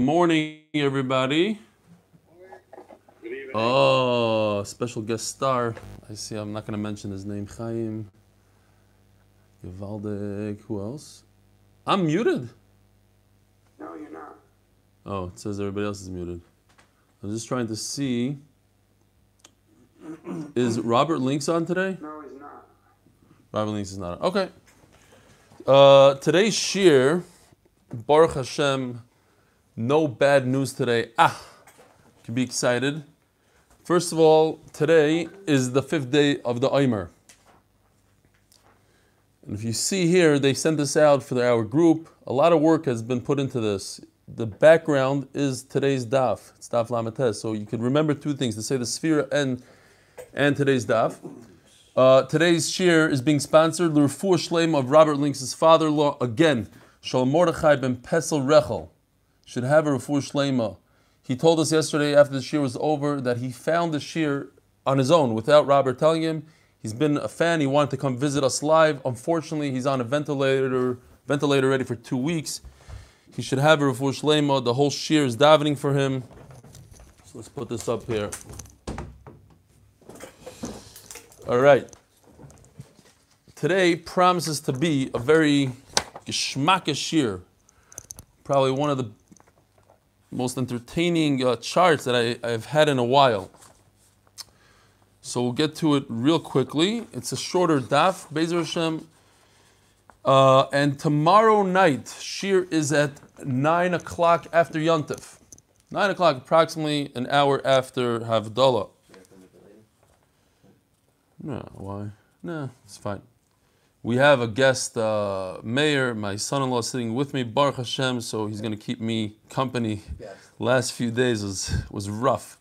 morning, everybody. Oh, special guest star. I see. I'm not going to mention his name. Chaim. Yavaldek. Who else? I'm muted. No, you're not. Oh, it says everybody else is muted. I'm just trying to see. Is Robert Links on today? No, he's not. Robert Links is not on. Okay. Uh, today's shir, Baruch Hashem, no bad news today. Ah, can be excited. First of all, today is the fifth day of the Omer. And if you see here, they sent this out for our group. A lot of work has been put into this. The background is today's daf. It's daf lamates. So you can remember two things: to say the sefira and and today's daf. Uh, today's shir is being sponsored L'Refuah Shleim of Robert Links' father-in-law. Again, Shalom Mordechai ben Pesel Rechel should have a Refuah Shleima. He told us yesterday after the shir was over that he found the shir on his own without Robert telling him. He's been a fan. He wanted to come visit us live. Unfortunately, he's on a ventilator, ventilator ready for two weeks. He should have a Refuah Shleima. The whole shir is davening for him. So let's put this up here. All right. Today promises to be a very geschmackish shir. Probably one of the most entertaining uh, charts that I, I've had in a while. So we'll get to it real quickly. It's a shorter daf, Bezer Hashem. Uh, and tomorrow night, shir is at 9 o'clock after Yontif. 9 o'clock, approximately an hour after Havdalah. No, why? No, it's fine. We have a guest uh, mayor, my son-in-law, sitting with me, Baruch Hashem, so he's going to keep me company. Yes. Last few days was was rough.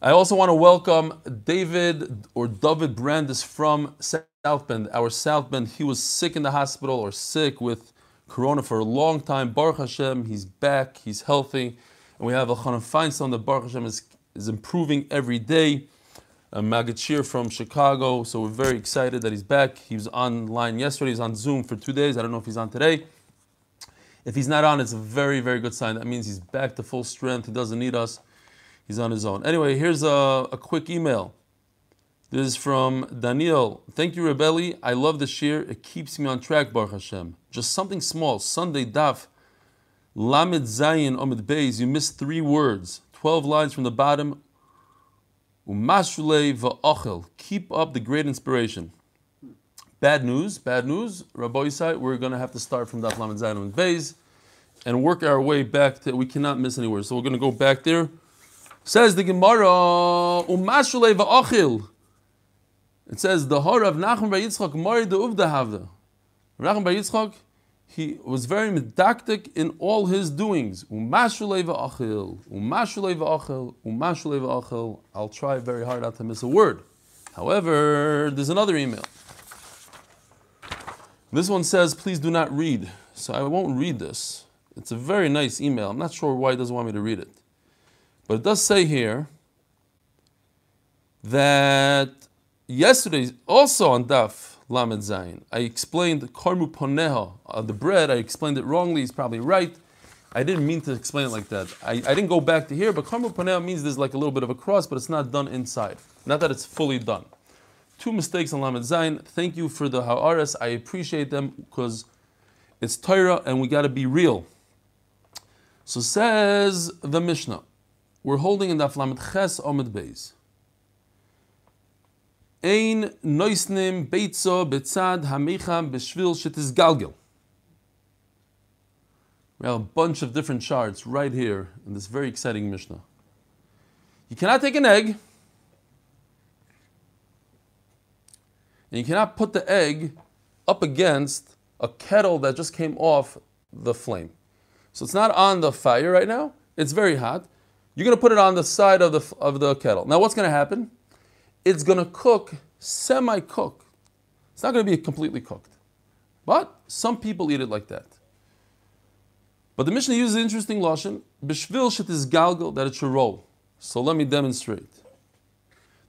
I also want to welcome David or David Brandis from South Bend. Our South Bend, he was sick in the hospital or sick with corona for a long time. Baruch Hashem, he's back, he's healthy, and we have a Chanan Feinstein that Baruch Hashem is, is improving every day uh, Magachir from Chicago. So we're very excited that he's back. He was online yesterday. He's on Zoom for two days. I don't know if he's on today. If he's not on, it's a very, very good sign. That means he's back to full strength. He doesn't need us. He's on his own. Anyway, here's a, a quick email. This is from Daniel. Thank you, Rebelli. I love the shir. It keeps me on track, Baruch Hashem. Just something small. Sunday daf. Lamed Zayin Omid Beis. You missed three words. 12 lines from the bottom. Umashule va'achel. Keep up the great inspiration. Bad news, bad news. Rabbi Yisai, we're going to have to start from Daf Lamed Zayin and Beis and work our way back to, we cannot miss anywhere. So we're going to go back there. Says the Gemara, Umashule va'achel. It says, the Hor of Nachum Bar Yitzchak, Mari de Uvda Havda. Nachum Bar Yitzchak, he was very medactic in all his doings. I'll try very hard not to miss a word. However, there's another email. This one says, please do not read. So I won't read this. It's a very nice email. I'm not sure why he doesn't want me to read it. But it does say here that yesterday, also on Daf, Lamed Zayin. I explained Karmu Poneha, uh, the bread, I explained it wrongly, he's probably right. I didn't mean to explain it like that. I, I didn't go back to here, but Karmu Poneha means there's like a little bit of a cross, but it's not done inside. Not that it's fully done. Two mistakes on Lamed Zayin. Thank you for the Ha'aras. I appreciate them because it's Torah and we got to be real. So says the Mishnah. We're holding in the Lamed Ches Omid Beis. Ein noisnim beitzo betzad hamicham shetis galgil. We have a bunch of different charts right here in this very exciting Mishnah. You cannot take an egg, and you cannot put the egg up against a kettle that just came off the flame. So it's not on the fire right now. It's very hot. You're going to put it on the side of the, of the kettle. Now, what's going to happen? It's going to cook semi cook. It's not going to be completely cooked. But some people eat it like that. But the Mishnah uses an interesting lashon, bishvil shit is galgal, that it should roll. So let me demonstrate.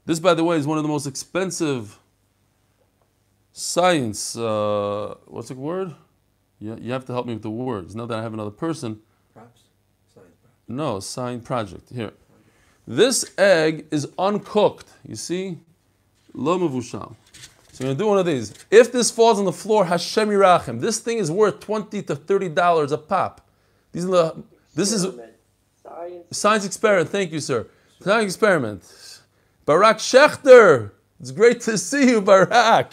This, by the way, is one of the most expensive science. Uh, what's the word? You, you have to help me with the words. Now that I have another person. Props. No, sign project. Here. This egg is uncooked. You see? Lo mevushal. So you're gonna do one of these. If this falls on the floor, Hashem Yirachem. This thing is worth twenty to thirty dollars a pop. These are the. This is Science. science experiment. Thank you, sir. Science experiment. Barak Schechter. It's great to see you, Barak.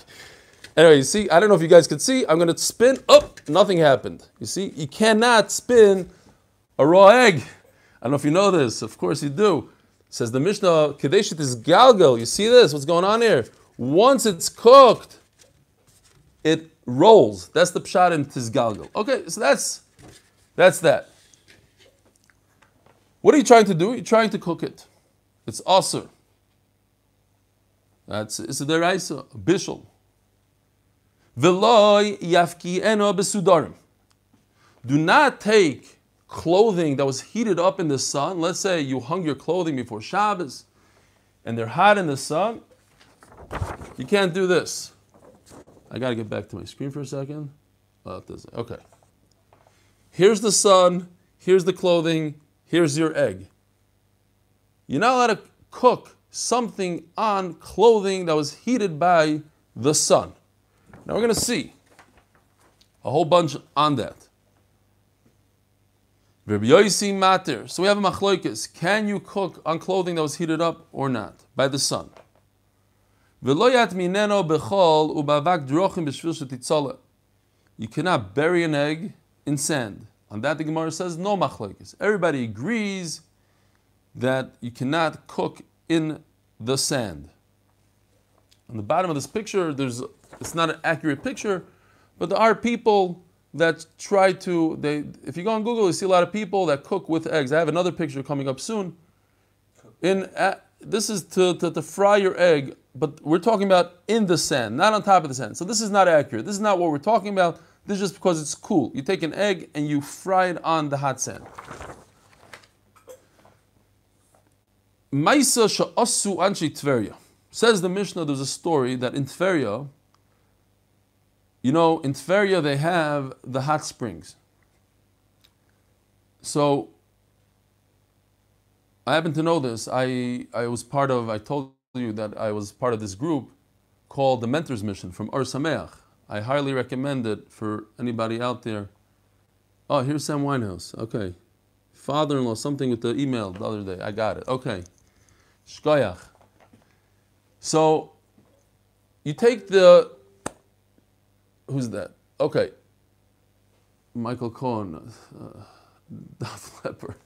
Anyway, you see, I don't know if you guys could see. I'm gonna spin. Oh, nothing happened. You see, you cannot spin a raw egg. I don't know if you know this. Of course you do. Says the Mishnah, Kadeshit is galgal. You see this? What's going on here? Once it's cooked, it rolls. That's the pshat in tizgalgal. Okay, so that's that's that. What are you trying to do? You're trying to cook it. It's asr. That's it's a deraisa, bishul. Veloy yafki eno besudarim. Do not take clothing that was heated up in the sun. Let's say you hung your clothing before Shabbos and they're hot in the sun. You can't do this. I got to get back to my screen for a second. Oh. Okay. Here's the sun. Here's the clothing. Here's your egg. You're not allowed to cook something on clothing that was heated by the sun. Now we're going to see a whole bunch on that. Matter. So we have a machloikis. Can you cook on clothing that was heated up or not by the sun? You cannot bury an egg in sand. On that, the Gemara says no machloikis. Everybody agrees that you cannot cook in the sand. On the bottom of this picture, there's it's not an accurate picture, but there are people that try to. They, if you go on Google, you see a lot of people that cook with eggs. I have another picture coming up soon. In uh, this is to, to, to fry your egg, but we're talking about in the sand, not on top of the sand. So this is not accurate. This is not what we're talking about. This is just because it's cool. You take an egg and you fry it on the hot sand. Maisa sha'asu anshi Tveria. Says the Mishnah, there's a story that in Tveria, you know, in Tveria they have the hot springs. So I happen to know this. I, I was part of, I told you that I was part of this group called the Mentors Mission from Ohr Somayach. I highly recommend it for anybody out there. Oh, here's Sam Winehouse. Okay. Father in law, something with the email the other day. I got it. Okay. Shkoyach. So you take the. Who's that? Okay. Michael Cohen. Uh, Dov Leppard.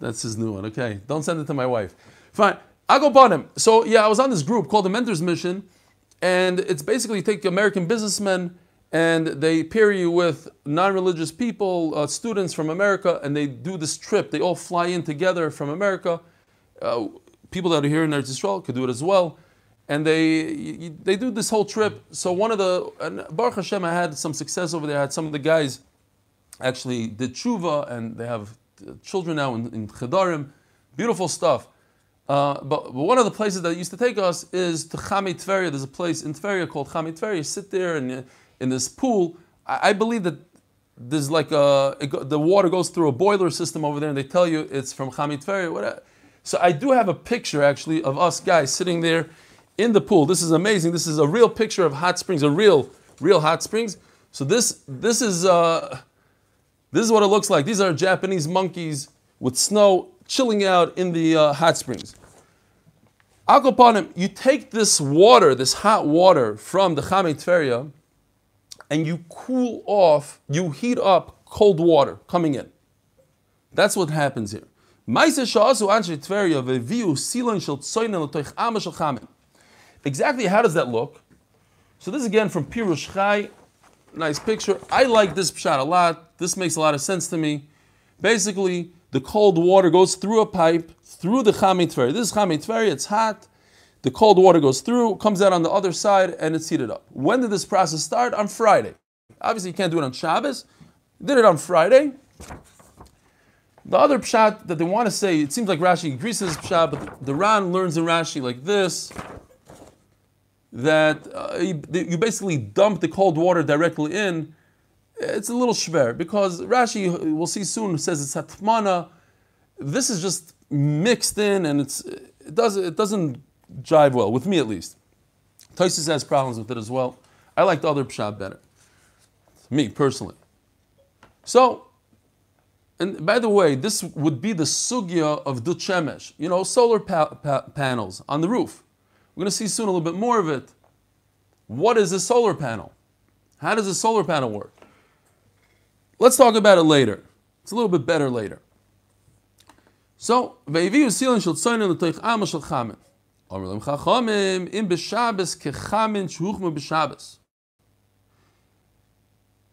That's his new one. Okay. Don't send it to my wife. Fine. I'll go him. So, yeah, I was on this group called the Mentors Mission, and it's basically take American businessmen and they pair you with non-religious people, uh, students from America, and they do this trip. They all fly in together from America. Uh, people that are here in Eretz Yisrael could do it as well, and they they do this whole trip. So one of the and Baruch Hashem, I had some success over there. I had some of the guys actually did tshuva, and they have children now in, in Chedarim. Beautiful stuff. Uh, but, but one of the places that used to take us is to Chami Tveria. There's a place in Tveria called Chami Tveria. You sit there and uh, in this pool. I, I believe that there's like a go, the water goes through a boiler system over there, and they tell you it's from Chami Tveria. So I do have a picture actually of us guys sitting there in the pool. This is amazing. This is a real picture of hot springs, a real, real hot springs. So this this is uh, this is what it looks like. These are Japanese monkeys with snow chilling out in the uh, hot springs. Akopanim, you take this water, this hot water from the Chame Tveria, and you cool off, you heat up cold water coming in. That's what happens here. Exactly how does that look? So this is again from Pirush Chai. Nice picture. I like this shot a lot. This makes a lot of sense to me. Basically, the cold water goes through a pipe, through the Chami This is Chami it's hot. The cold water goes through, comes out on the other side, and it's heated up. When did this process start? On Friday. Obviously, you can't do it on Shabbos. Did it on Friday. The other pshat that they want to say, it seems like Rashi this pshat, but the Ran learns in Rashi like this that uh, you, you basically dump the cold water directly in. it's a little shver because Rashi, we'll see soon, says it's hatmana. This is just mixed in, and it's it does it doesn't jive well with me at least. Tosis has problems with it as well. I like the other pshat better. Me personally. So, and by the way, this would be the sugya of Dut Shemesh, you know, solar pa- pa- panels on the roof. We're going to see soon a little bit more of it. What is a solar panel? How does a solar panel work? Let's talk about it later. It's a little bit better later. So, silin shel tzoyin shel chamen. Omer lem im b'shabes shuchma b'shabes.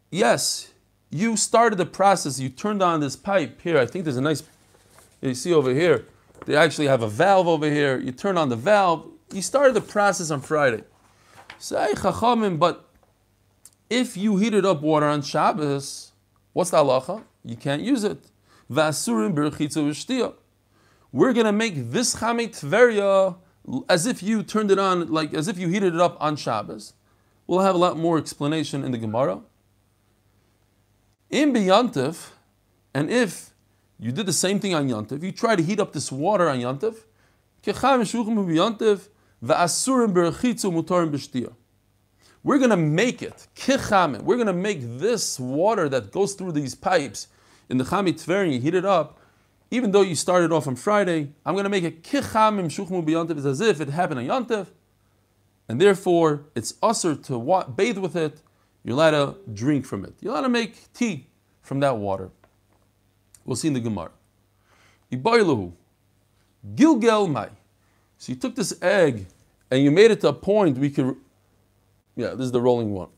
Yes, you started the process. You turned on this pipe here. I think there's a nice. You see over here, they actually have a valve over here. You turn on the valve. You started the process on Friday. Say chachamim, but if you heated up water on Shabbos, what's the halacha? You can't use it. Vasurim. We're gonna make this chamet tveria as if you turned it on, like as if you heated it up on Shabbos. We'll have a lot more explanation in the Gemara. In Yantiv, and if you did the same thing on Yantiv, you try to heat up this water on Yantiv, we're going to make it, we're going to make this water that goes through these pipes in the Chamit Tver you heat it up, even though you started off on Friday, I'm going to make it kichamim b'yantiv, as if it happened on Yantiv, and therefore it's usher to bathe with it, you're allowed to drink from it. You're allowed to make tea from that water. We'll see in the Gemara. Ibayluhu. Gilgel mai. So you took this egg and you made it to a point we could. Yeah, this is the rolling one.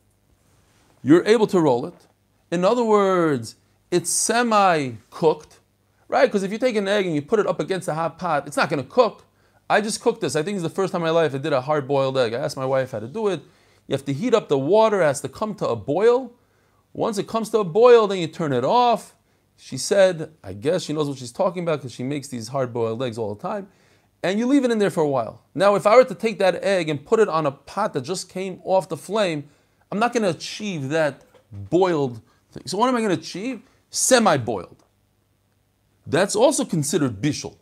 You're able to roll it. In other words, it's semi cooked, right? Because if you take an egg and you put it up against a hot pot, it's not going to cook. I just cooked this. I think it's the first time in my life I did a hard boiled egg. I asked my wife how to do it. You have to heat up the water, it has to come to a boil. Once it comes to a boil, then you turn it off. She said, I guess she knows what she's talking about because she makes these hard boiled eggs all the time. And you leave it in there for a while. Now, if I were to take that egg and put it on a pot that just came off the flame, I'm not going to achieve that boiled thing. So, what am I going to achieve? Semi boiled. That's also considered bishul.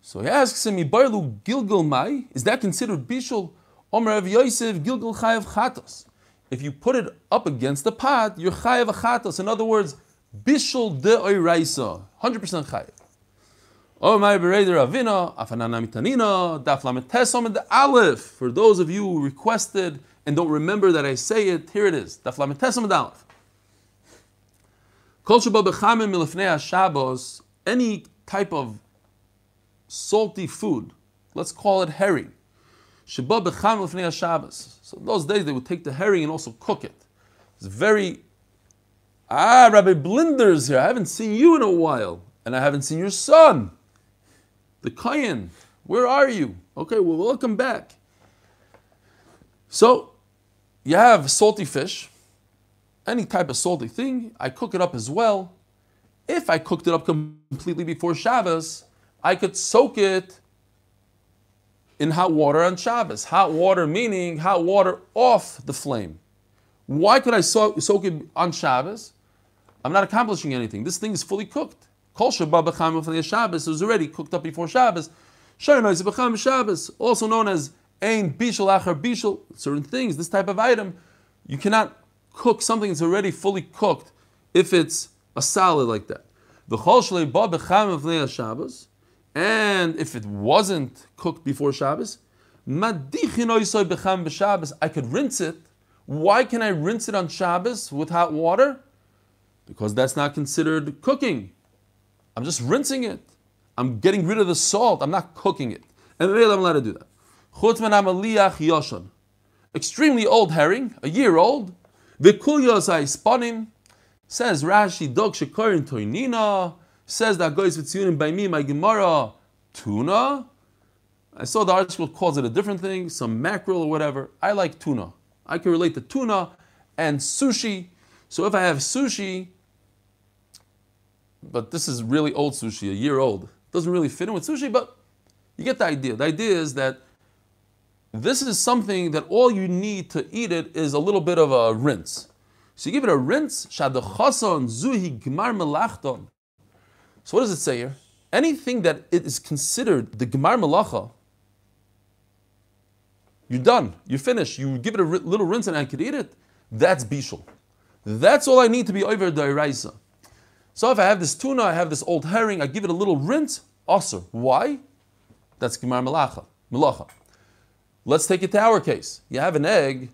So he asks him, Gilgul Mai, is that considered bishul? Omer Rav Yosef Gilgul Chayav Chatos. If you put it up against the pot, you're Chayav Chatos. In other words, Bishul de Oiraisa, 100% Chayav. Oh my Avina. For those of you who requested and don't remember that I say it, here it is. Bechamim any type of salty food, let's call it herring, Sheba Shabbos. So those days they would take the herring and also cook it. It's very ah Rabbi Blinder's here. I haven't seen you in a while, and I haven't seen your son, the Kayan. Where are you? Okay, well welcome back. So you have salty fish, any type of salty thing. I cook it up as well. If I cooked it up completely before Shabbos, I could soak it in hot water on Shabbos. Hot water meaning hot water off the flame. Why could I soak, soak it on Shabbos? I'm not accomplishing anything. This thing is fully cooked. Kol Shabbat Shabbos was already cooked up before Shabbos. Shabbos, also known as Ein Bishul Achar Bishul, certain things, this type of item, you cannot cook something that's already fully cooked if it's a salad like that. The Khal Biham of Laya Shabbos, and if it wasn't cooked before Shabbos, I could rinse it. Why can I rinse it on Shabbos with hot water? Because that's not considered cooking. I'm just rinsing it. I'm getting rid of the salt. I'm not cooking it. And really, I'm allowed to do that. Extremely old herring, a year old. Vikulyosai spanim. Says Rashi, Dog Shekorin Toinina says that goes with by me, my Gemara, tuna. I saw the article calls it a different thing, some mackerel or whatever. I like tuna. I can relate to tuna and sushi. So if I have sushi, but this is really old sushi, a year old, doesn't really fit in with sushi, but you get the idea. The idea is that this is something that all you need to eat it is a little bit of a rinse. So you give it a rinse. Gmar. So what does it say here? Anything that it is considered the gmar melacha, you're done. You finish. You give it a little rinse and I could eat it. That's bishul. That's all I need to be over the So if I have this tuna, I have this old herring, I give it a little rinse, also. Why? That's Gemar Melacha. Melacha. Let's take it to our case. You have an egg,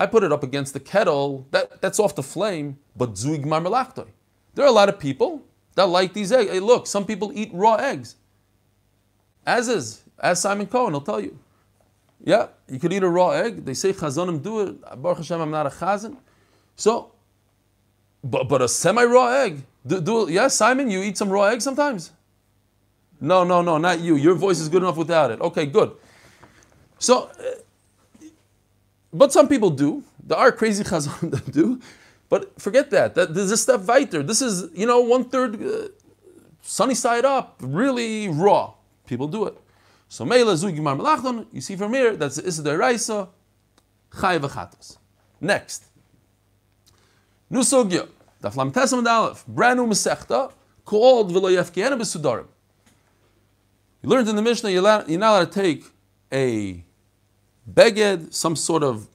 I put it up against the kettle, that, that's off the flame, but Zui Gemar Melachtoi. There are a lot of people that like these eggs. Hey, look, some people eat raw eggs. As is, as Simon Cohen will tell you. Yeah, you could eat a raw egg. They say chazanim do it. Baruch Hashem, I'm not a chazan. So, but, but a semi-raw egg. Do, do, Simon, you eat some raw egg sometimes? No, no, no, not you. Your voice is good enough without it. Okay, good. So, uh, but some people do. There are crazy chazan that do. But forget that. that there's a step weiter. This is, you know, one third uh, sunny side up, really raw. People do it. So Meila Zugimar Melachton, you see from here, that's the Issa Raisa, V'chatos. Next. New Sugya, Daf Lam Tesam Aleph, brand new Masechta, called V'lo Yefkiena B'Sudarim. You learned in the Mishnah, you're, you're not allowed to take a beged, some sort of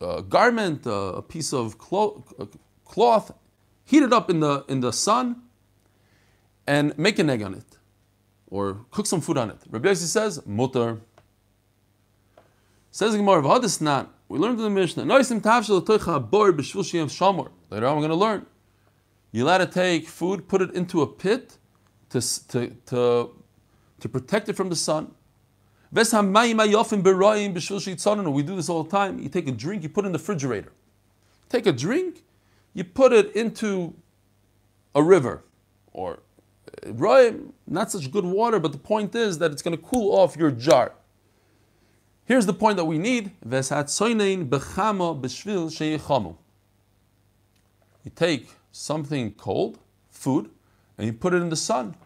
uh, garment, uh, a piece of clo- uh, cloth, heat it up in the, in the sun, and make an egg on it or cook some food on it. Rabbi Yossi says, mutter. Says Gemara, v'hadis not. We learned in the Mishnah. Later on we're going to learn. You're allowed to take food, put it into a pit to, to, to, to protect it from the sun. We do this all the time. You take a drink, you put it in the refrigerator. Take a drink, you put it into a river or eh, Roim, not such good water, but the point is that it's going to cool off your jar. Here's the point that we need. You take something cold, food, and you put it in the sun.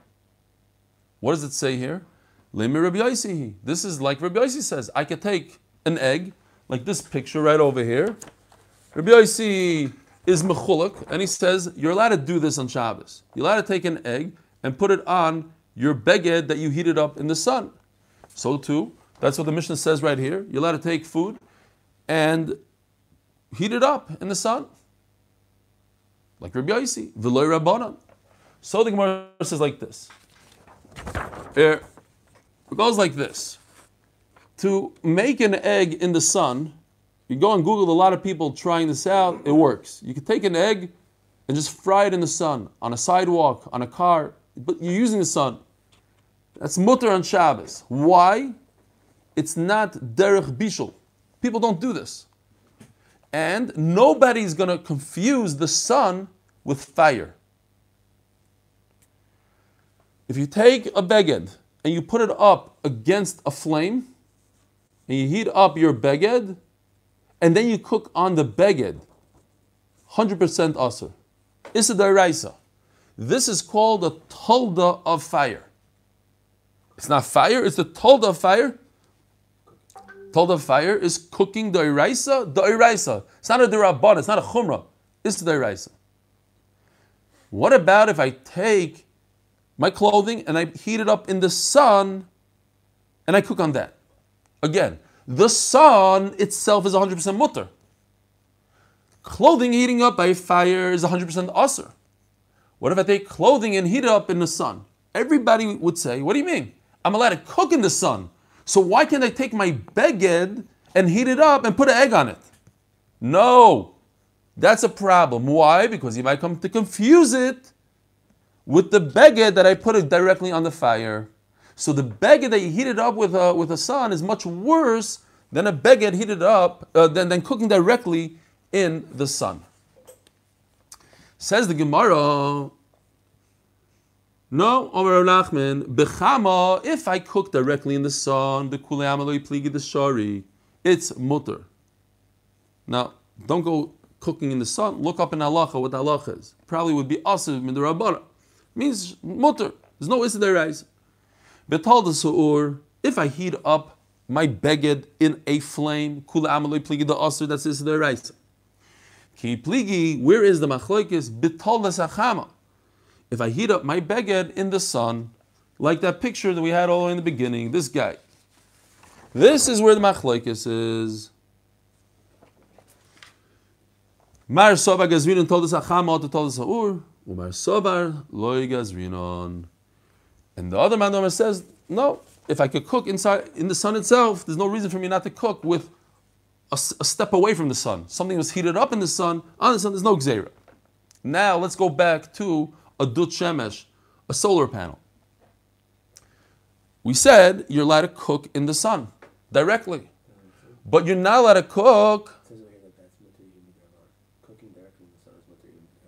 What does it say here? This is like Rabbi Yossi says. I could take an egg, like this picture right over here. Rabbi Yossi is mechulak, and he says you're allowed to do this on Shabbos. You're allowed to take an egg and put it on your beged that you heated up in the sun. So too, that's what the Mishnah says right here. You're allowed to take food and heat it up in the sun. Like Rabbi Yossi, V'loy Rabbanan. So the Gemara says like this. It goes like this. To make an egg in the sun, you go on Google, a lot of people trying this out, it works. You can take an egg and just fry it in the sun, on a sidewalk, on a car, but you're using the sun. That's mutter on Shabbos. Why? It's not derech bishul. People don't do this. And nobody's going to confuse the sun with fire. If you take a beged and you put it up against a flame, and you heat up your beged, and then you cook on the beged, 100% asr. Issa daraisa. This is called a tolda of fire. It's not fire, it's the tolda of fire. Tolda of fire is cooking the iraisa, the iraisa. It's not a dirabban, it's not a chumrah, it's the iraisa. What about if I take my clothing and I heat it up in the sun and I cook on that? Again, the sun itself is 100% mutter. Clothing heating up by fire is 100% asr. What if I take clothing and heat it up in the sun? Everybody would say, What do you mean? I'm allowed to cook in the sun. So why can't I take my beged and heat it up and put an egg on it? No, that's a problem. Why? Because you might come to confuse it with the beged that I put it directly on the fire. So the beged that you heat it up with a, with a sun is much worse than a beged heated up uh, than, than cooking directly in the sun. Says the Gemara, no, Omer Nachman, Bechama, if I cook directly in the sun, the Kule Amaloi Pligi the Shari, it's mutter. Now, don't go cooking in the sun, look up in halacha what the halacha is. Probably would be asim in the. Means mutter. There's no issa rise. Betal the su'ur, if I heat up my beged in a flame, Kule Amaloi Pligi the Asr, that's issa rise. Ki pligi, where is the machlokes? Bitol lesachama. If I heat up my beged in the sun, like that picture that we had all in the beginning, this guy. This is where the machlokes is. Mar soba gazrinon told us achama to told us umar sobar loy. And the other man says, no, if I could cook inside in the sun itself, there's no reason for me not to cook with a, a step away from the sun. Something was heated up in the sun, on the sun, there's no gzera. Now let's go back to a dut shemesh, a solar panel. We said you're allowed to cook in the sun directly, but you're not allowed to cook.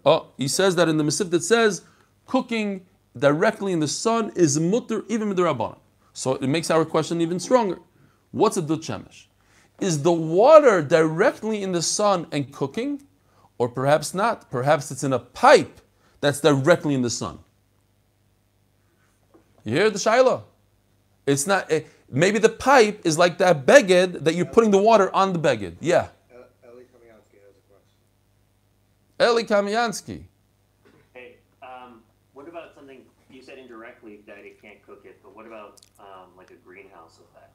Oh, he says that in the Masif that says cooking directly in the sun is mutter even with the rabbanon. So it makes our question even stronger. What's a dut shemesh? Is the water directly in the sun and cooking, or perhaps not? Perhaps it's in a pipe that's directly in the sun. You hear the shiloh? It's not. It, maybe the pipe is like that beged that you're putting the water on the beged. Yeah. Eli Kamiansky has a question. Eli Kamiansky. Hey, um, what about something you said indirectly that it can't cook it, but what about um, like a greenhouse effect,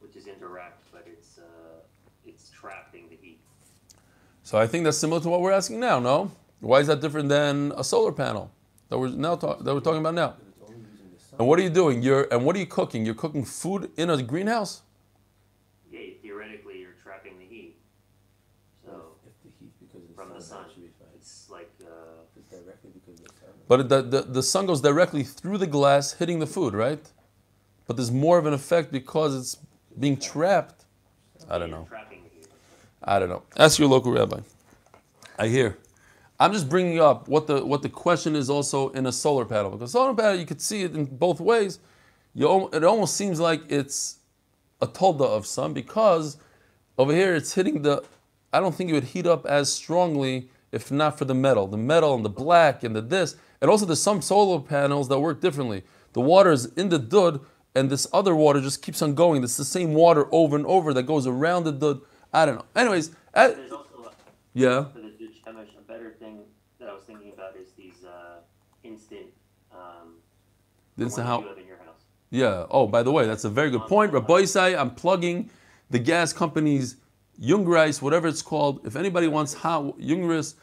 which is indirect, but it's uh, it's trapping the heat. So I think that's similar to what we're asking now. No, why is that different than a solar panel that we're now talk, that we're talking about now? And what are you doing? You're and what are you cooking? You're cooking food in a greenhouse. Yeah, theoretically, you're trapping the heat. So If the heat because of the from the sun, sun, that should it's like uh, it's directly because of the sun. But the, the, the sun goes directly through the glass, hitting the food, right? But there's more of an effect because it's being trapped. I don't know. trapping the heat. I don't know. Ask your local rabbi. I hear. I'm just bringing up what the what the question is also in a solar panel because solar panel you could see it in both ways. You, it almost seems like it's a tolda of sun because over here it's hitting the. I don't think it would heat up as strongly if not for the metal, the metal and the black and the this, and also there's some solar panels that work differently. The water is in the dud, and this other water just keeps on going. It's the same water over and over that goes around the dud. I don't know. Anyways, uh, There's also a, yeah. for the Dud Shemesh, a better thing that I was thinking about is these uh, instant. Um, Instant ones how- in your house. Yeah. Oh, by the way, that's a very good point. Rabbi Isai, I'm plugging the gas company's Jungreis, whatever it's called. If anybody wants hot Jungreis.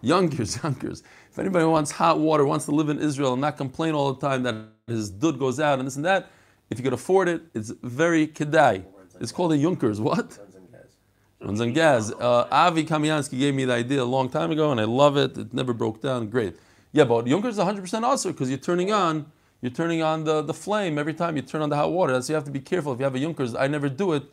Youngers, Youngers. If anybody wants hot water, wants to live in Israel and not complain all the time that his dud goes out and this and that, if you could afford it, it's very kedai. It's called a Junkers. What? Runs on gas. Uh, Avi Kamiansky gave me the idea a long time ago, and I love it. It never broke down. Great. Yeah, but Junker is 100% also because you're turning on, you're turning on the, the flame every time you turn on the hot water. That's you have to be careful. If you have a Junkers, I never do it,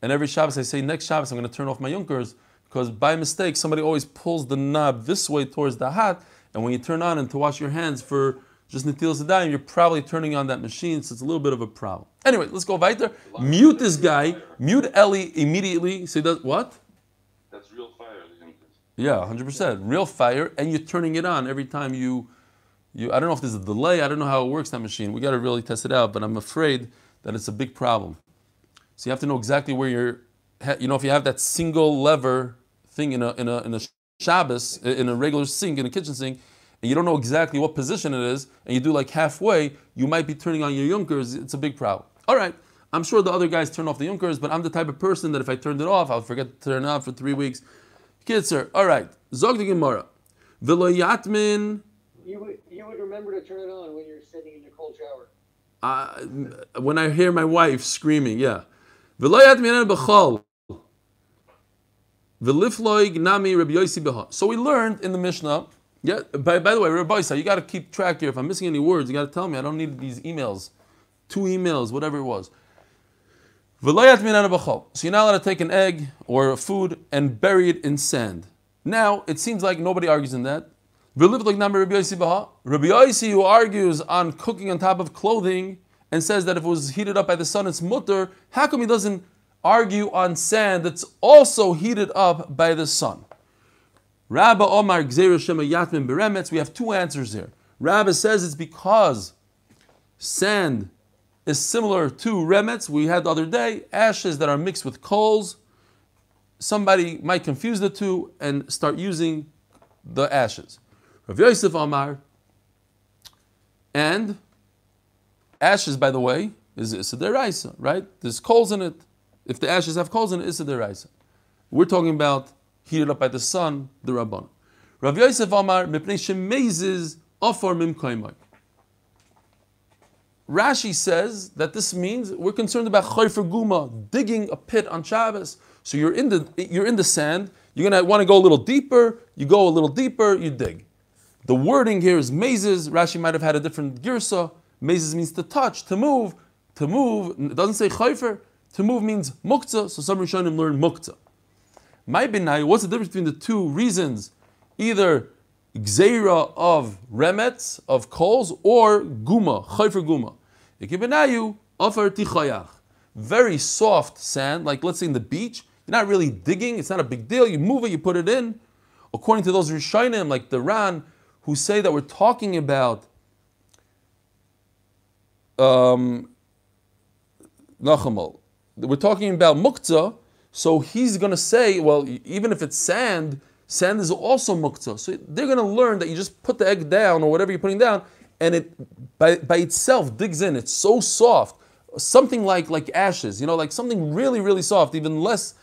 and every Shabbos I say next Shabbos I'm going to turn off my Junkers because by mistake somebody always pulls the knob this way towards the hot, and when you turn on and to wash your hands for just Natil Sedayim, you're probably turning on that machine, so it's a little bit of a problem. Anyway, let's go weiter. Mute this guy. Mute Ellie immediately. Say that what? That's real fire. Yeah, hundred percent, real fire, and you're turning it on every time you, you. I don't know if there's a delay. I don't know how it works that machine. We got to really test it out, but I'm afraid that it's a big problem. So you have to know exactly where you're. You know, if you have that single lever thing in a in a in a Shabbos in a regular sink in a kitchen sink, and you don't know exactly what position it is, and you do like halfway, you might be turning on your Junkers. It's a big problem. All right. I'm sure the other guys turn off the Junkers, but I'm the type of person that if I turned it off, I'll forget to turn it on for three weeks. Kitzer, all right. Zog the Gemara. V'lo yatmin. You would remember to turn it on when you're sitting in your cold shower. Uh, when I hear my wife screaming, yeah. So we learned in the Mishnah. Yeah. By, by the way, Rabbi Yossi, you got to keep track here. If I'm missing any words, you got to tell me. I don't need these emails, two emails, whatever it was. So you're not allowed to take an egg or a food and bury it in sand. Now it seems like nobody argues in that. Rabbi Yossi. Rabbi who argues on cooking on top of clothing and says that if it was heated up by the sun, it's mutter. How come he doesn't argue on sand that's also heated up by the sun? Rabba Omar Gzeir Shema Yatmin Beremetz. We have two answers here. Rabba says it's because sand is similar to remetz we had the other day, ashes that are mixed with coals. somebody might confuse the two and start using the ashes. Rav Yosef Amar, and ashes, by the way, is Issa deraisa, right? There's coals in it. If the ashes have coals in it, Issa deraisa. We're talking about heated up by the sun, the Rabban. Rav Yosef Amar, Mipnei Shemezes, Afar Mim Kaimai. Rashi says that this means we're concerned about chayfer guma, digging a pit on Shabbos. So you're in the you're in the sand. You're gonna want to go a little deeper. You go a little deeper. You dig. The wording here is mazes. Rashi might have had a different girsa. Mazes means to touch, to move, to move. It doesn't say chayfer. To move means muktzah. So some Rishonim learn muktzah. My benai, what's the difference between the two reasons? Either gzeira of remets, of coals, or guma, chayfer guma. Ikibenayu, offer tichayach. Very soft sand, like let's say in the beach. You're not really digging, it's not a big deal. You move it, you put it in. According to those Rishonim, like the Ran, who say that we're talking about um, Nachamal. We're talking about muktzah, so he's going to say, well, even if it's sand, sand is also muktzah. So they're going to learn that you just put the egg down or whatever you're putting down, and it by, by itself digs in. It's so soft, something like like ashes, you know, like something really really soft, even less.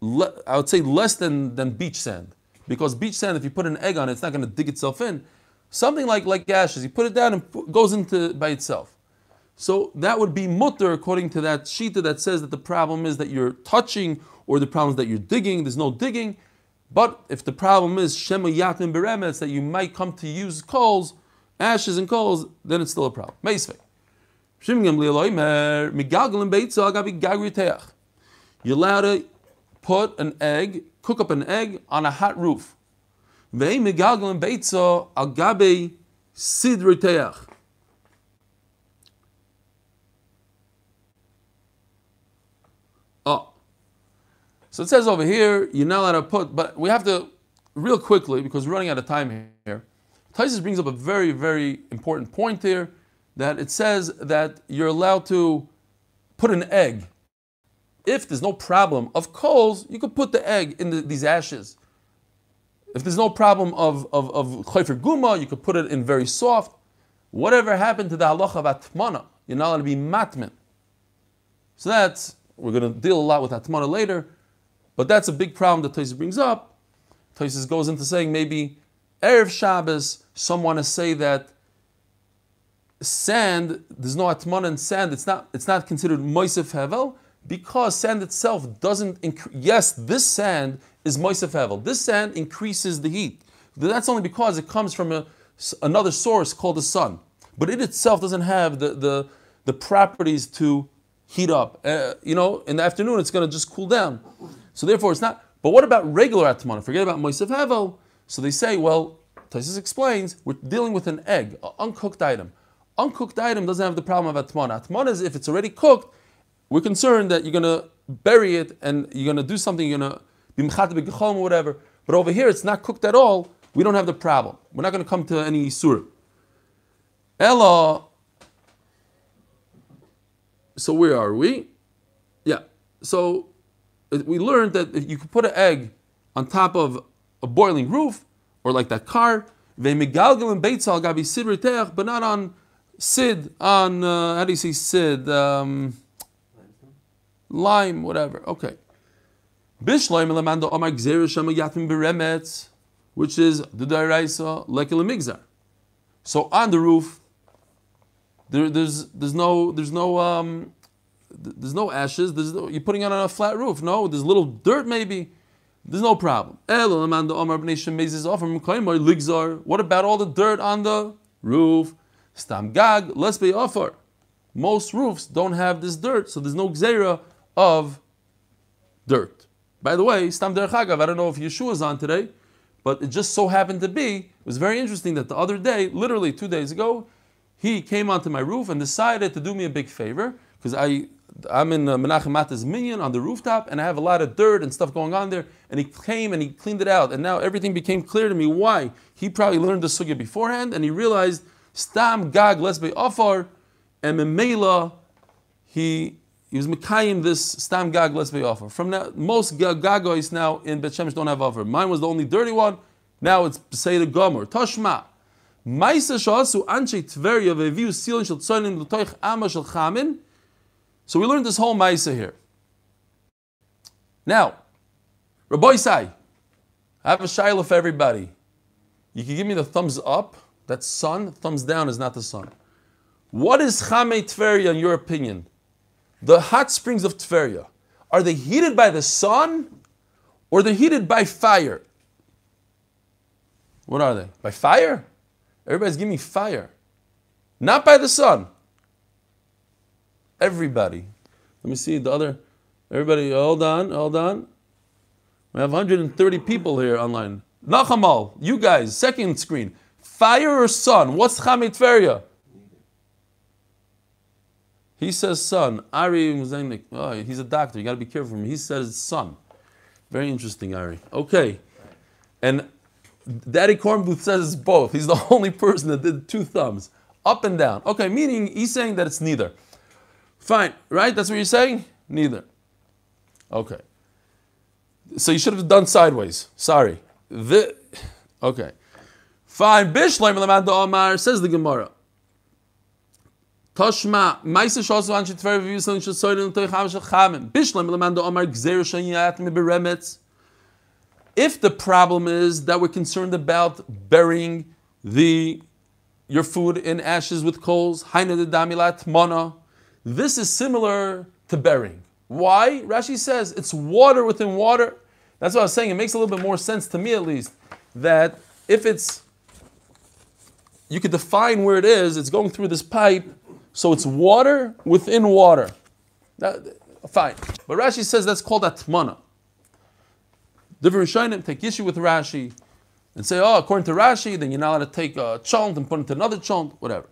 Le, I would say less than than beach sand, because beach sand, if you put an egg on it, it's not going to dig itself in. Something like like ashes, you put it down and goes into by itself. So that would be mutter according to that shita that says that the problem is that you're touching or the problem is that you're digging. There's no digging. But if the problem is shema yatim beremetz that you might come to use coals, ashes and coals, then it's still a problem. You're allowed to put an egg, cook up an egg on a hot roof. Oh. So it says over here, you're not allowed to put, but we have to, real quickly, because we're running out of time here, Tysus brings up a very, very important point here, that it says that you're allowed to put an egg. If there's no problem of coals, you could put the egg in the, these ashes. If there's no problem of, of, of chayfer guma, you could put it in very soft. Whatever happened to the halacha of atmana, you're not allowed to be matmin. So that's we're going to deal a lot with Atmana later, but that's a big problem that Tosis brings up. Tosis goes into saying maybe Erev Shabbos, some want to say that sand, there's no Atmana in sand, it's not, it's not considered Moisef Hevel, because sand itself doesn't, inc- yes, this sand is Moisef Hevel. This sand increases the heat. That's only because it comes from a, another source called the sun. But it itself doesn't have the, the, the properties to heat up. Uh, you know, in the afternoon it's going to just cool down. So therefore it's not. But what about regular atmana? Forget about moisef hevel. So they say, well, Taisus explains, we're dealing with an egg, an uncooked item. Uncooked item doesn't have the problem of atmana. Atmana is if it's already cooked, we're concerned that you're going to bury it and you're going to do something, you're going to be mchat or whatever. But over here it's not cooked at all. We don't have the problem. We're not going to come to any surah. Ella so where are we? Yeah. So we learned that if you could put an egg on top of a boiling roof, or like that car, but not on sid, on, uh, how do you say sid? Um, lime, whatever. Okay. Which is the Daraisa Lekel. So on the roof, there, there's there's no there's no um, there's no ashes. There's no, you're putting it on a flat roof. No, there's little dirt maybe. There's no problem. What about all the dirt on the roof? Stam gag, let's be offer. Most roofs don't have this dirt, so there's no gzera of dirt. By the way, Stam Derchagav, I don't know if Yeshua is on today, but it just so happened to be, it was very interesting that the other day, literally two days ago, he came onto my roof and decided to do me a big favor because I I'm in uh, Menachem Mata's minyan on the rooftop and I have a lot of dirt and stuff going on there. And he came and he cleaned it out. And now everything became clear to me why. He probably learned the sugya beforehand and he realized Stam Gag Lesbe Afar and Memela, he he was Mekayim this Stam Gag, let's be offer. From now, most ga- Gagois now in Bet Shemesh don't have offer. Mine was the only dirty one. Now it's the Gomer. Toshma. Maisa shasu anshe Tveria ve'viu silin shel tzonim l'toich ama shel chamin. So we learned this whole Maisa here. Now, Rabbi Sai, I have a shiloh for everybody. You can give me the thumbs up. That's sun. Thumbs down is not the sun. What is Chamei Tveria in your opinion? The hot springs of Tveria, are they heated by the sun or they're heated by fire? What are they? By fire? Everybody's giving me fire. Not by the sun. Everybody. Let me see the other. Everybody, hold on, hold on. We have 130 people here online. Nachamal, you guys, second screen. Fire or sun? What's Chamei Tveria? He says son. Ari oh, he's a doctor. You got to be careful him. He says son. Very interesting, Ari. Okay. And Daddy Cornbooth says it's both. He's the only person that did two thumbs. Up and down. Okay, meaning he's saying that it's neither. Fine, right? That's what you're saying? Neither. Okay. So you should have done sideways. Sorry. The, okay. Fine. Bishleim Omar says the Gemara. Toshma, Lamanda Omar. If the problem is that we're concerned about burying the your food in ashes with coals, Haina de Damilat Mona, this is similar to burying. Why? Rashi says it's water within water. That's what I was saying. It makes a little bit more sense to me, at least, that if it's, you could define where it is, it's going through this pipe, so it's water within water. That, fine. But Rashi says that's called atmana. The Rishonim take issue with Rashi and say, oh, according to Rashi, then you're not allowed to take a chont and put into another chont, whatever.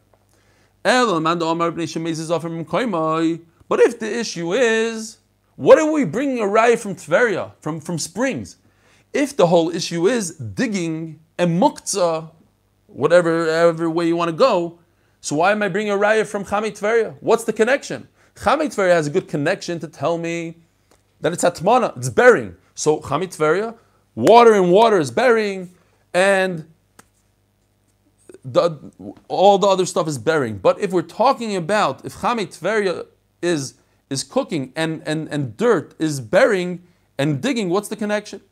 But if the issue is, what are we bringing a raya from Tveria, from, from springs? If the whole issue is digging and muktzah, whatever, whatever way you want to go, so why am I bringing a raya from Chamei Tveria? What's the connection? Chamei Tveria has a good connection to tell me that it's atmana, it's burying. So Chamei Tveria, water and water is burying, and the, all the other stuff is burying. But if we're talking about if Chamei Tveria is is cooking and, and, and dirt is burying and digging, what's the connection?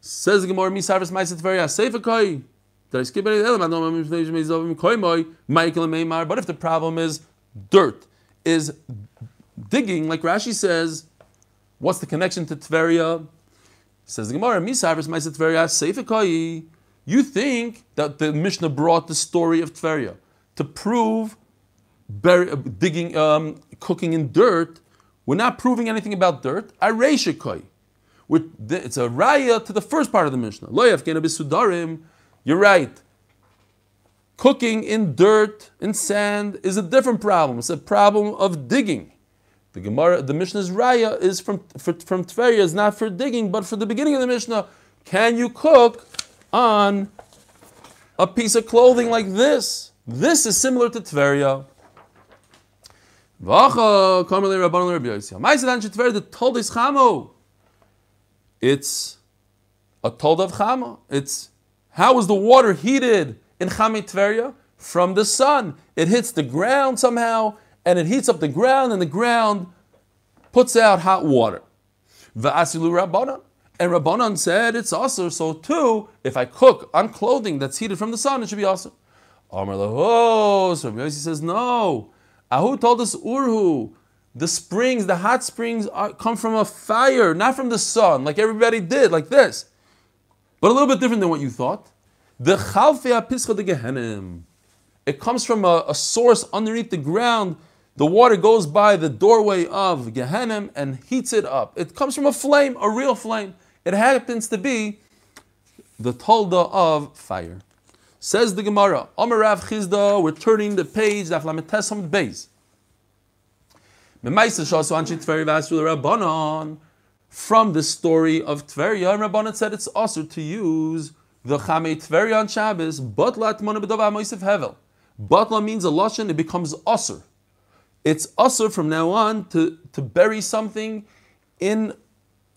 Says Gemara, Misarvis Maiset Tveria Seifakai. But if the problem is dirt is digging, like Rashi says, what's the connection to Tveria? Says the Gemara, Misarvis Maiset Tveria Seifakai. You think that the Mishnah brought the story of Tveria to prove bury, digging, um, cooking in dirt. We're not proving anything about dirt. It's a raya to the first part of the Mishnah. You're right. Cooking in dirt, in sand, is a different problem. It's a problem of digging. The Gemara, the Mishnah's raya is from for, from Tveria, is not for digging, but for the beginning of the Mishnah. Can you cook on a piece of clothing like this? This is similar to Tveria. It's a told of. It's how is the water heated in Chamei Tveria? From the sun. It hits the ground somehow, and it heats up the ground, and the ground puts out hot water. Va'asilu Rabbanan. And Rabbanan said it's also so too. If I cook on clothing that's heated from the sun, it should be also. Amar oh, so Rabbi says no. Ahu told us Urhu. The springs, the hot springs, are, come from a fire, not from the sun, like everybody did, like this. But a little bit different than what you thought. The Chalfei Pischa de Gehenim. It comes from a, a, source underneath the ground. The water goes by the doorway of Gehenim and heats it up. It comes from a flame, a real flame. It happens to be the tolda of fire. Says the Gemara, Omer Rav Chisda, we're turning the page, Daf Lametesam Beis. From the story of Tveria, Rabbanan said it's also to use the Chamei Tveria on Shabbos, Batla Atmona B'dova Moisef Hevel. Batla means a lashon, it becomes osir it's usher from now on to, to bury something in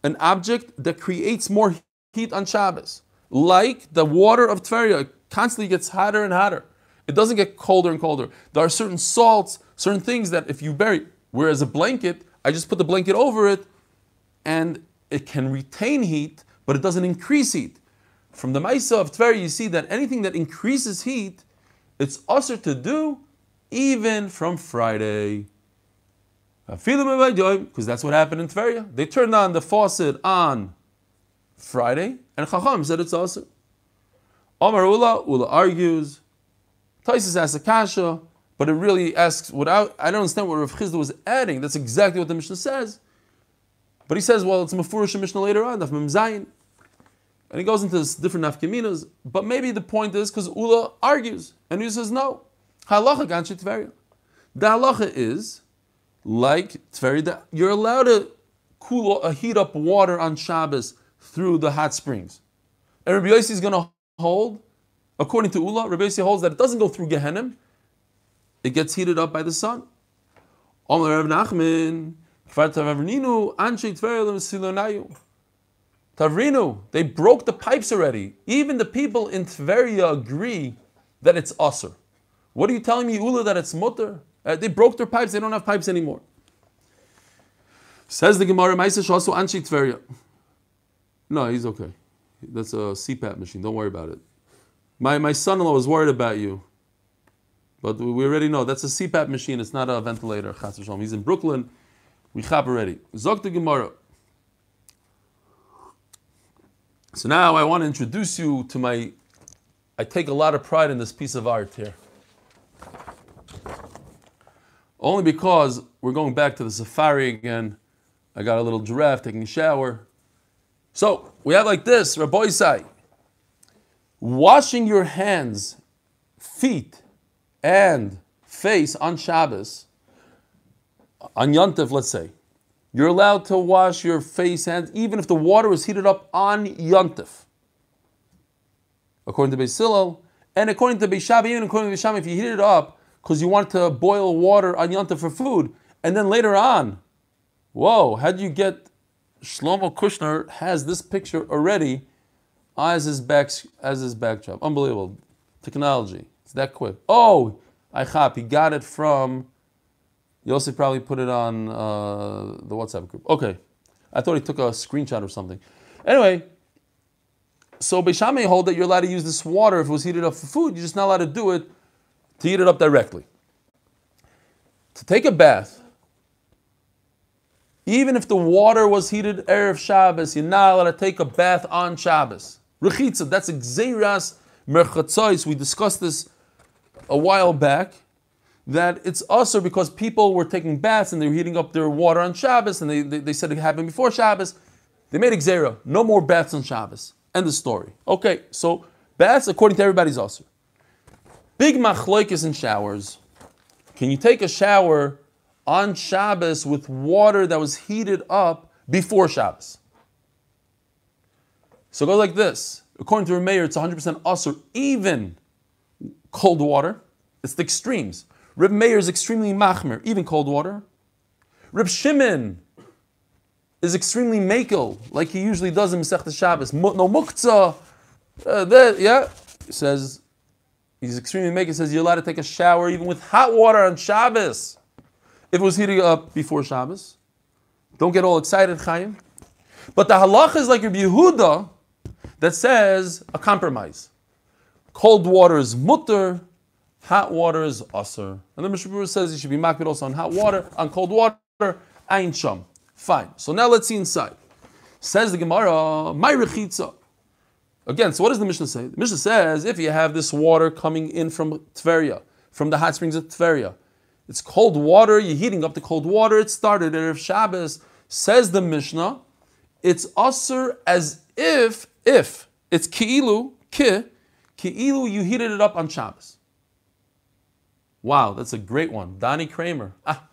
an object that creates more heat on Shabbos. Like the water of Tveria, constantly gets hotter and hotter. It doesn't get colder and colder. There are certain salts, certain things that if you bury, whereas a blanket, I just put the blanket over it and it can retain heat, but it doesn't increase heat. From the Maisa of Tveria, you see that anything that increases heat, it's usher to do even from Friday. Because that's what happened in Tveria. They turned on the faucet on Friday, and Chacham said it's also. Omar Ula, Ula argues. Taisus asks a kasha, but it really asks without. I don't understand what Rav Chisda was adding. That's exactly what the Mishnah says. But he says, well, it's Mefurish Mishnah later on, Daf Mem Zayin. And he goes into this different nafkaminas. But maybe the point is because Ula argues, and he says, no. Halacha ganshi Tveria. The halacha is like Tveria, you're allowed to cool, uh, heat up water on Shabbos through the hot springs. And Rabbi Yossi is going to hold, according to Ula, Rabbi Yossi holds that it doesn't go through Gehenim, it gets heated up by the sun. Omer Rav Nachman, Tavrinu, they broke the pipes already. Even the people in Tveria agree that it's usr. What are you telling me, Ula, that it's mutter? Uh, they broke their pipes, they don't have pipes anymore. Says the Gemara, Maisa also Anshi Tveria. No, he's okay. That's a CPAP machine. Don't worry about it. My, my son-in-law was worried about you. But we already know that's a CPAP machine. It's not a ventilator. He's in Brooklyn. We chap already. Zok the Gemara. So now I want to introduce you to my. I take a lot of pride in this piece of art here. Only because we're going back to the safari again. I got a little giraffe taking a shower. So we have like this, Rabbi Isai. Washing your hands, feet, and face on Shabbos, on Yontif, let's say, you're allowed to wash your face, hands, even if the water is heated up on Yontif. According to Beis Hillel, and according to Beishav, even according to Beishav, if you heat it up because you want to boil water on Yontif for food, and then later on, whoa, how do you get Shlomo Kushner has this picture already as his back as his backdrop. Unbelievable technology. It's that quick. Oh, I chap. He got it from. Yosef probably put it on uh, the WhatsApp group. Okay, I thought he took a screenshot or something. Anyway, so Beishamay hold that you're allowed to use this water if it was heated up for food. You're just not allowed to do it to heat it up directly. To take a bath even if the water was heated Erev Shabbos, you're not allowed to take a bath on Shabbos. Rechitza, that's a Gzeiras Merchatzois. We discussed this a while back. That it's also because people were taking baths and they were heating up their water on Shabbos, and they, they, they said it happened before Shabbos. They made a No more baths on Shabbos. End the story. Okay, so baths, according to everybody's also. Big machloikis in showers. Can you take a shower on Shabbos with water that was heated up before Shabbos. So it goes like this. According to Rameir, it's 100% usr, even cold water. It's the extremes. Reb Meir is extremely machmer, even cold water. Reb Shimon is extremely makel, like he usually does in Masechta Shabbos. No muktzah. Uh, that, yeah, he says he's extremely makel. Says you're allowed to take a shower even with hot water on Shabbos if it was heating up before Shabbos. Don't get all excited, Chaim. But the halach is like Rabbi Yehuda that says a compromise. Cold water is mutter, hot water is aser. And the Mishnah says you should be makbid also on hot water, on cold water, ain sham. Fine. So now let's see inside. Says the Gemara, my rechitza. Again, so what does the Mishnah say? The Mishnah says if you have this water coming in from Tveria, from the hot springs of Tveria, it's cold water, you're heating up the cold water, it started Erev Shabbos. Says the Mishnah, it's usr as if, if, it's ki'ilu, ki, ki'ilu, you heated it up on Shabbos. Wow, that's a great one. Donnie Kramer. Ah,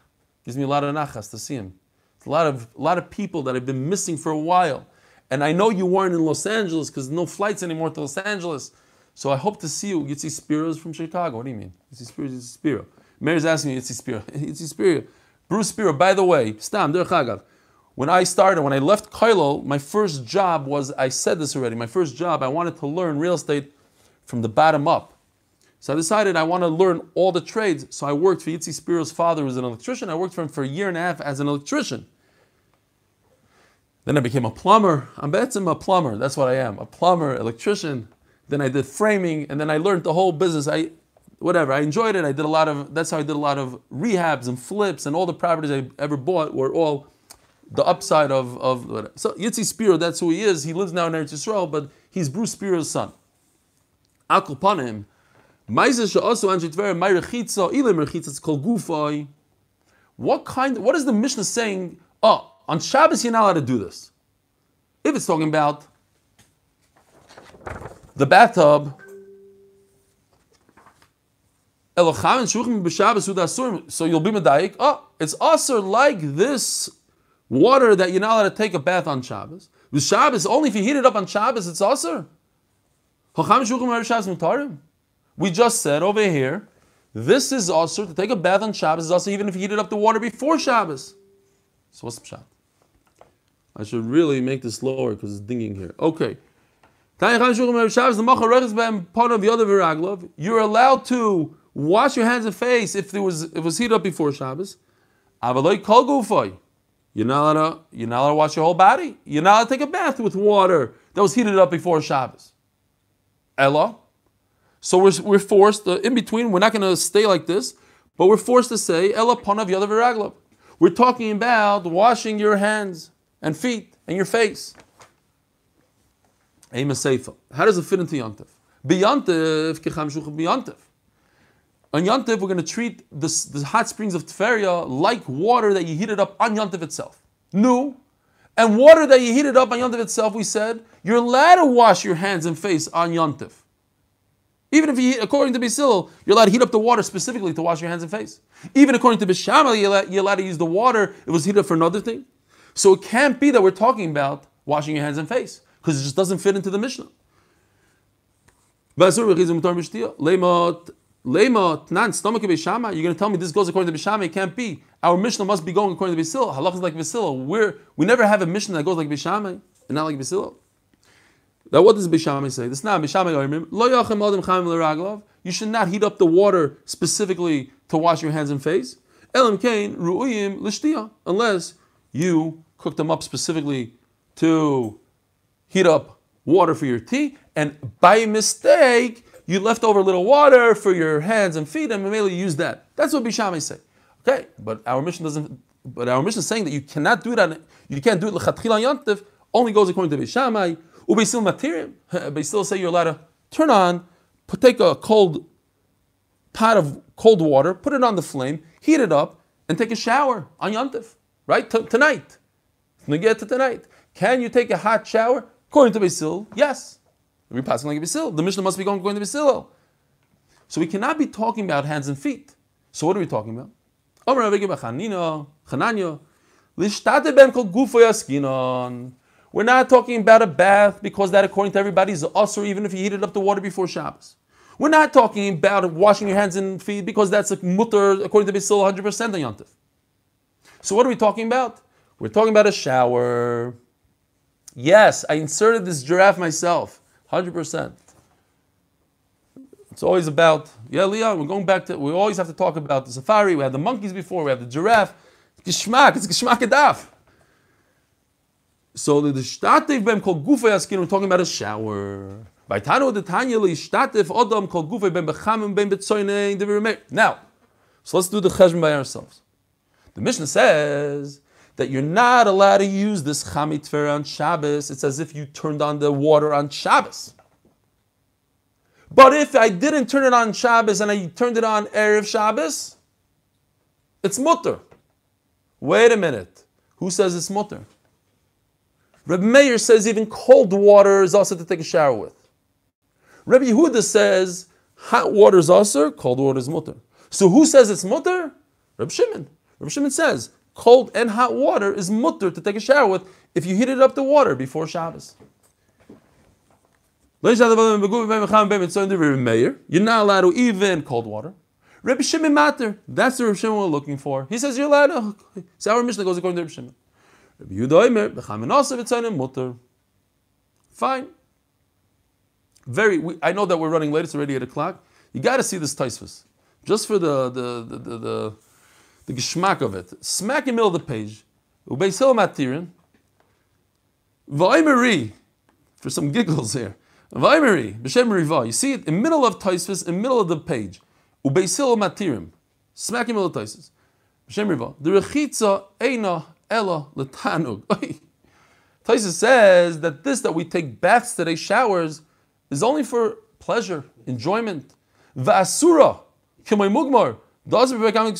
gives me a lot of nachas to see him. It's a lot of, a lot of people that I've been missing for a while. And I know you weren't in Los Angeles because no flights anymore to Los Angeles. So I hope to see you. See Spiros from Chicago. What do you mean? Spiros, you see Spiro. Mayor's asking me, Itzi Spira. Itzi Spira. Bruce Spira, by the way, Stam. When I started, when I left Kailo, my first job was, I said this already, my first job, I wanted to learn real estate from the bottom up. So I decided I want to learn all the trades. So I worked for Yitzi Spiro's father, who was an electrician. I worked for him for a year and a half as an electrician. Then I became a plumber. I'm Betzim a plumber. That's what I am. A plumber, electrician. Then I did framing, and then I learned the whole business. I whatever. I enjoyed it. I did a lot of that's how I did a lot of rehabs and flips, and all the properties I ever bought were all the upside of of whatever. so Yitzi Spiro. That's who he is. He lives now in Eretz Yisrael, but he's Bruce Spiro's son. Akul Panim. What kind? What is the Mishnah saying? Oh, on Shabbos you're not allowed to do this. If it's talking about the bathtub, so you'll be medayik. Oh, it's also like this water that you're not allowed to take a bath on Shabbos. With Shabbos, only if you heat it up on Shabbos, it's also. We just said over here, this is also to take a bath on Shabbos is also even if you heated up the water before Shabbos. So what's the pshat? I should really make this lower because it's dinging here. Okay. You're allowed to wash your hands and face if it was if it was heated up before Shabbos. You're not allowed to, you're not allowed to wash your whole body. You're not allowed to take a bath with water that was heated up before Shabbos. Ella. So we're, we're forced, uh, in between, we're not going to stay like this, but we're forced to say, Ella panav yadav. We're talking about washing your hands and feet and your face. Ema Seifa. How does it fit into Yantiv? Biyantiv, kecham shuch biyantiv. On Yantiv, we're going to treat the hot springs of Tveria like water that you heated up on Yantiv itself. No. And water that you heated up on Yantiv itself, we said, you're allowed to wash your hands and face on Yantiv. Even if you, according to Basil, you're allowed to heat up the water specifically to wash your hands and face. Even according to Bishamal, you're allowed, you're allowed to use the water, it was heated up for another thing. So it can't be that we're talking about washing your hands and face, because it just doesn't fit into the Mishnah. You're going to tell me this goes according to Bishama? It can't be. Our Mishnah must be going according to Basil. Halach is like Basil. We're, we never have a Mishnah that goes like Bishama and not like Basil. Now, what does Bishama say? This is not Bishama Lo adam. You should not heat up the water specifically to wash your hands and face. Ru'uyim. Unless you cook them up specifically to heat up water for your tea, and by mistake you left over a little water for your hands and feet, and you use that. That's what Bishama say. Okay, but our mission doesn't. But our mission is saying that you cannot do that. You can't do it l'chatchila yantiv. Only goes according to Bishamai. Ubesil matirim. They say you're allowed to turn on, put, take a cold pot of cold water, put it on the flame, heat it up, and take a shower on Yantif. Right? T- tonight. Get to tonight. Can you take a hot shower? According to Basil, yes. We're passing like Basil. The Mishnah must be going according to Basil. So we cannot be talking about hands and feet. So what are we talking about? We're not talking about a bath because that, according to everybody, is also even if you heated up the water before Shabbos. We're not talking about washing your hands and feet because that's a mutter, according to Basil, 100% on Yantif. So what are we talking about? We're talking about a shower. Yes, I inserted this giraffe myself, 100%. It's always about, yeah, Leon, we're going back to, we always have to talk about the safari, we had the monkeys before, we have the giraffe. It's Gishmak, it's Gishmak Adaf. So the shtatev bem kol gufa yaskin, we're talking about a shower. By Tano the Tanya li shtatev odam kol gufa bem bechamim bem betzoyne in the. Now, so let's do the cheshbon by ourselves. The Mishnah says that you're not allowed to use this Chamei Tveria on Shabbos. It's as if you turned on the water on Shabbos. But if I didn't turn it on Shabbos and I turned it on Erev Shabbos, it's mutter. Wait a minute. Who says it's mutter? Rabbi Meir says even cold water is also to take a shower with. Rabbi Yehuda says hot water is also, cold water is mutter. So who says it's mutter? Rabbi Shimon. Rabbi Shimon says cold and hot water is mutter to take a shower with if you heated up the water before Shabbos. You're not allowed to even cold water. Rabbi Shimon Mater. That's the Rabbi Shimon we're looking for. He says you're allowed to. So our Mishnah goes according to Rabbi Shimon. Rabbi Yehuda Omer, mutter. Fine. Very. We, I know that we're running late. It's already eight o'clock. You got to see this Taisvus, just for the the the the, the, the geschmack of it. Smack in the middle of the page. Ubeisil matirin. Vaimeri, for some giggles here. Vaimeri, b'shem riva. You see it in middle of Taisvus, in middle of the page. Ubeisil matirim. Smack in the middle of Taisvus. B'shem riva. The rechitza eina ella letanug. Taisvus says that this that we take baths today, showers, is only for pleasure, enjoyment. Va'asura, k'may mugmar, doesn't be becoming.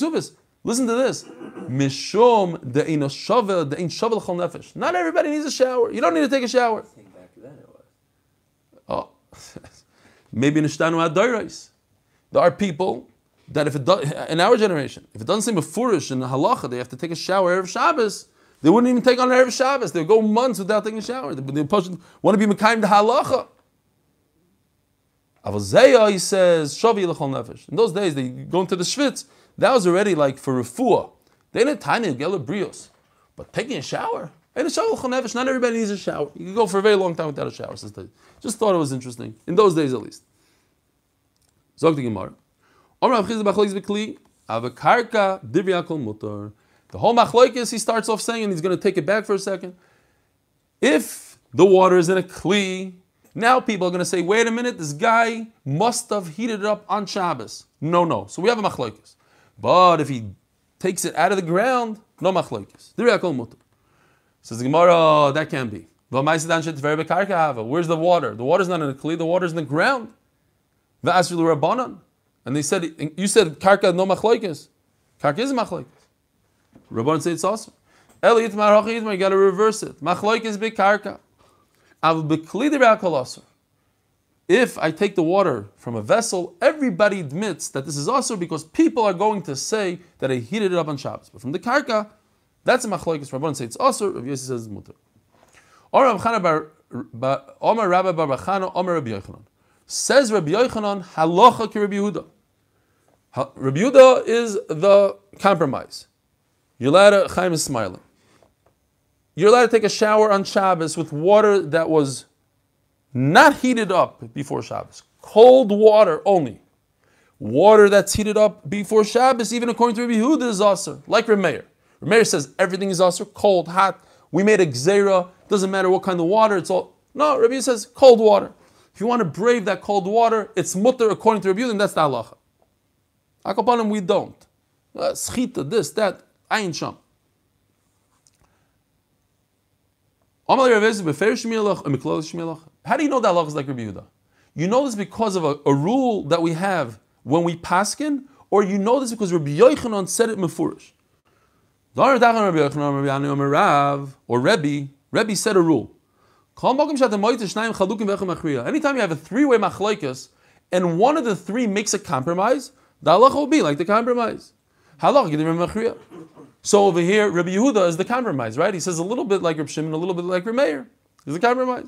Listen to this. Mishum shavel de'in shavel chol nefesh. Not everybody needs a shower. You don't need to take a shower. I think back then it was. Oh, maybe nishtanu adorais. There are people that if it do, in our generation, if it doesn't seem a furish in the halacha, they have to take a shower every Shabbos. They wouldn't even take on erev Shabbos. They would go months without taking a shower. They, they want to be mekayim the halacha. Avazeya, he says, shavi lechol nefesh. In those days, they go into the schwitz. That was already like for refuah. They didn't gela brios. But taking a shower, and a shower lechol nefesh, not everybody needs a shower. You can go for a very long time without a shower. Just thought it was interesting. In those days, at least. Zog the Gemara. The whole machloikis, he starts off saying, and he's going to take it back for a second. If the water is in a kli, now people are going to say, wait a minute, this guy must have heated it up on Shabbos. No, no. So we have a machloikis. But if he takes it out of the ground, no machloikis. Divya kol mutar. Says the Gemara, that can't be. Where's the water? The water's not in the kli, the water's in the ground. V'asr rabbanon. And they said, you said karka no machloikis. Karka is machloikis. Rabbanon say it's awesome. Eli itmar hachi itmar, you gotta reverse it. Machloikis be karka. Av b'kli de If I take the water from a vessel, everybody admits that this is also because people are going to say that I heated it up on Shabbos. But from the karka, that's a machloikis. Rabbanon say it's also. Rav Yossi says it's mutter. Or bar Rabbi bar Omer Rabbi Yochanan. Says Rabbi Yochanan, halacha ki Rabbi Yehuda. Rabbi Yehuda is the compromise. You're allowed to, Chaim is smiling. You're allowed to take a shower on Shabbos with water that was not heated up before Shabbos. Cold water only. Water that's heated up before Shabbos, even according to Rabbi Yehuda, is also like Rameir. Rameir says everything is also cold, hot. We made a gzera. Doesn't matter what kind of water. It's all no. Rabbi says cold water. If you want to brave that cold water, it's mutter according to Rabbi Yehuda, and that's the halacha. Akapanim, we don't. Uh, Schita, this, that, ayin sham. How do you know that halacha is like Rabbi Yehuda? You know this because of a, a rule that we have when we paskin, or you know this because Rabbi Yochanan said it mefurish. Or Rebbe, Rebbe said a rule. Anytime you have a three-way machlokes and one of the three makes a compromise, the halacha will be like the compromise. So over here, Rabbi Yehuda is the compromise, right? He says a little bit like Rabbi Shimon, a little bit like Rabbi Meir. He's the compromise.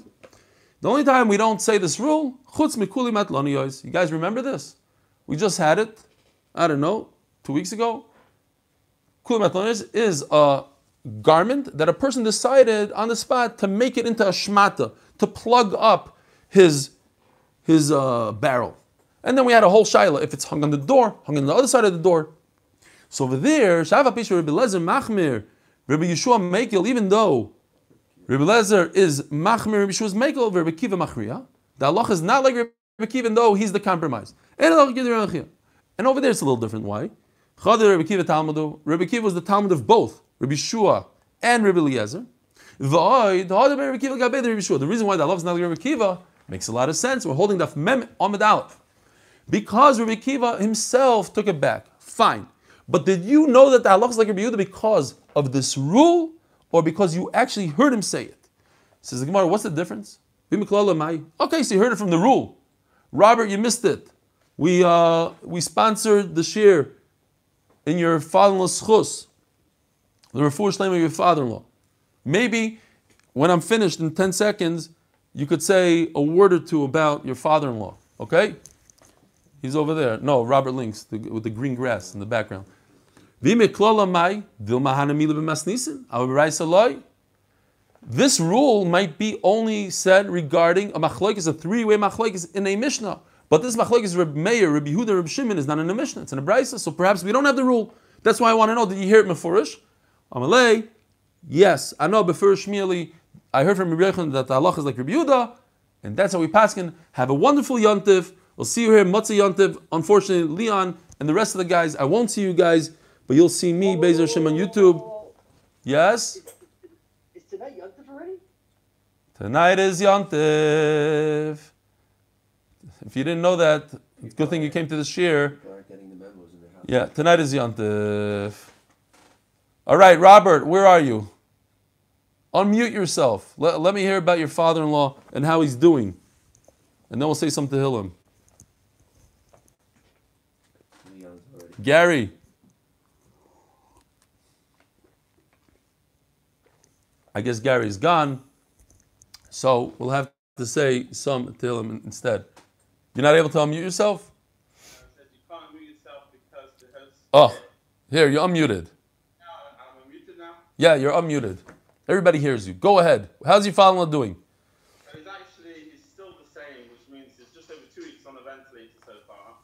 The only time we don't say this rule. You guys remember this? We just had it. I don't know, two weeks ago. Kuli matloniyos is a garment that a person decided on the spot to make it into a shmata, to plug up his, his uh, barrel. And then we had a whole shaila, if it's hung on the door, hung on the other side of the door. So over there, Shava Pisha Rabbi Lezer Machmir, Rabbi Yeshua Mekel, even though Rabbi Lezer is Machmir, Rabbi Yeshua's Mekel, Rabbi Kiva Machriya, the Allah is not like Rabbi Kiva, even though he's the compromise. And over there it's a little different. Why? Rabbi Rabbi Kiva was the Talmud of both. Rabbi Shua and Rabbi Eliezer. The reason why the love is not like Rabbi Kiva makes a lot of sense. We're holding the Mem Amid Aleph. Because Rabbi Kiva himself took it back. Fine. But did you know that the halach is like Rabbi Yehuda because of this rule or because you actually heard him say it? Says the Gemara, what's the difference? Okay, so you heard it from the rule. Robert, you missed it. We, uh, we sponsored the shir in your father-in-law's the refuah shleim of your father-in-law. Maybe when I'm finished in 10 seconds, you could say a word or two about your father-in-law. Okay? He's over there. No, Robert Links the, with the green grass in the background. This rule might be only said regarding a machlokes, a three-way machlokes in a Mishnah. But this machlokes Reb Meir, Reb Yehuda, Reb Shimon is not in a Mishnah. It's in a Brisa. So perhaps we don't have the rule. That's why I want to know. Did you hear it Mefurish? Amalei. Yes, I know before Shmieli. I heard from Reb Yechon that the halach is like Reb Yehuda, and that's how we pass paskin. Have a wonderful yontiv. We'll see you here, Matzah yontiv. Unfortunately, Leon and the rest of the guys, I won't see you guys, but you'll see me, Bezer Hashem, on YouTube. Yes. Is tonight Yontif already? Tonight is Yontiv. If you didn't know that, it's a good thing you came to this year. People aren't getting the memos in their house. Yeah, tonight is Yontiv. All right, Robert, where are you? Unmute yourself. Let, let me hear about your father-in-law and how he's doing. And then we'll say something to already. Gary. I guess Gary's gone. So we'll have to say some to him instead. You're not able to unmute yourself? said you yourself because the host. Oh, here, you're unmuted. Now I'm muted now. Yeah, you're unmuted. Everybody hears you. Go ahead. How's your father-in-law doing? He's actually he's still the same, which means he's just over two weeks on the ventilator so far.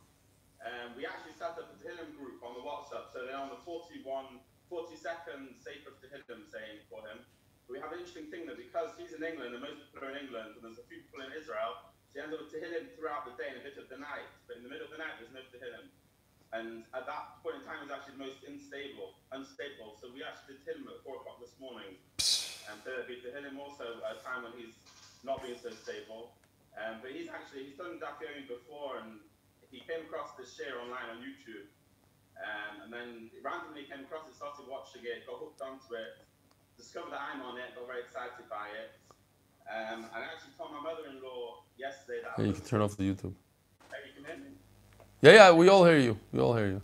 Um, we actually set up a Tehillim group on the WhatsApp, so they're on the 41, 42nd Sefer Tehillim saying for him. But we have an interesting thing that because he's in England and most people are in England and there's a few people in Israel, so he ends up with Tehillim throughout the day and a bit of the night. But in the middle of the night, there's no Tehillim. And at that point in time, it was actually the most unstable, unstable. So we actually did him at 4 o'clock this morning. And it'd to him also at a time when he's not being so stable. Um, but he's actually he's done Daf Yomi before, and he came across this shir online on YouTube. Um, and then randomly came across it, started watching it, got hooked onto it, discovered that I'm on it, got very excited by it. Um, and I actually told my mother-in-law yesterday that I Yeah, you can turn off the YouTube. Hey, you can hear me. Yeah, yeah, we all hear you. We all hear you.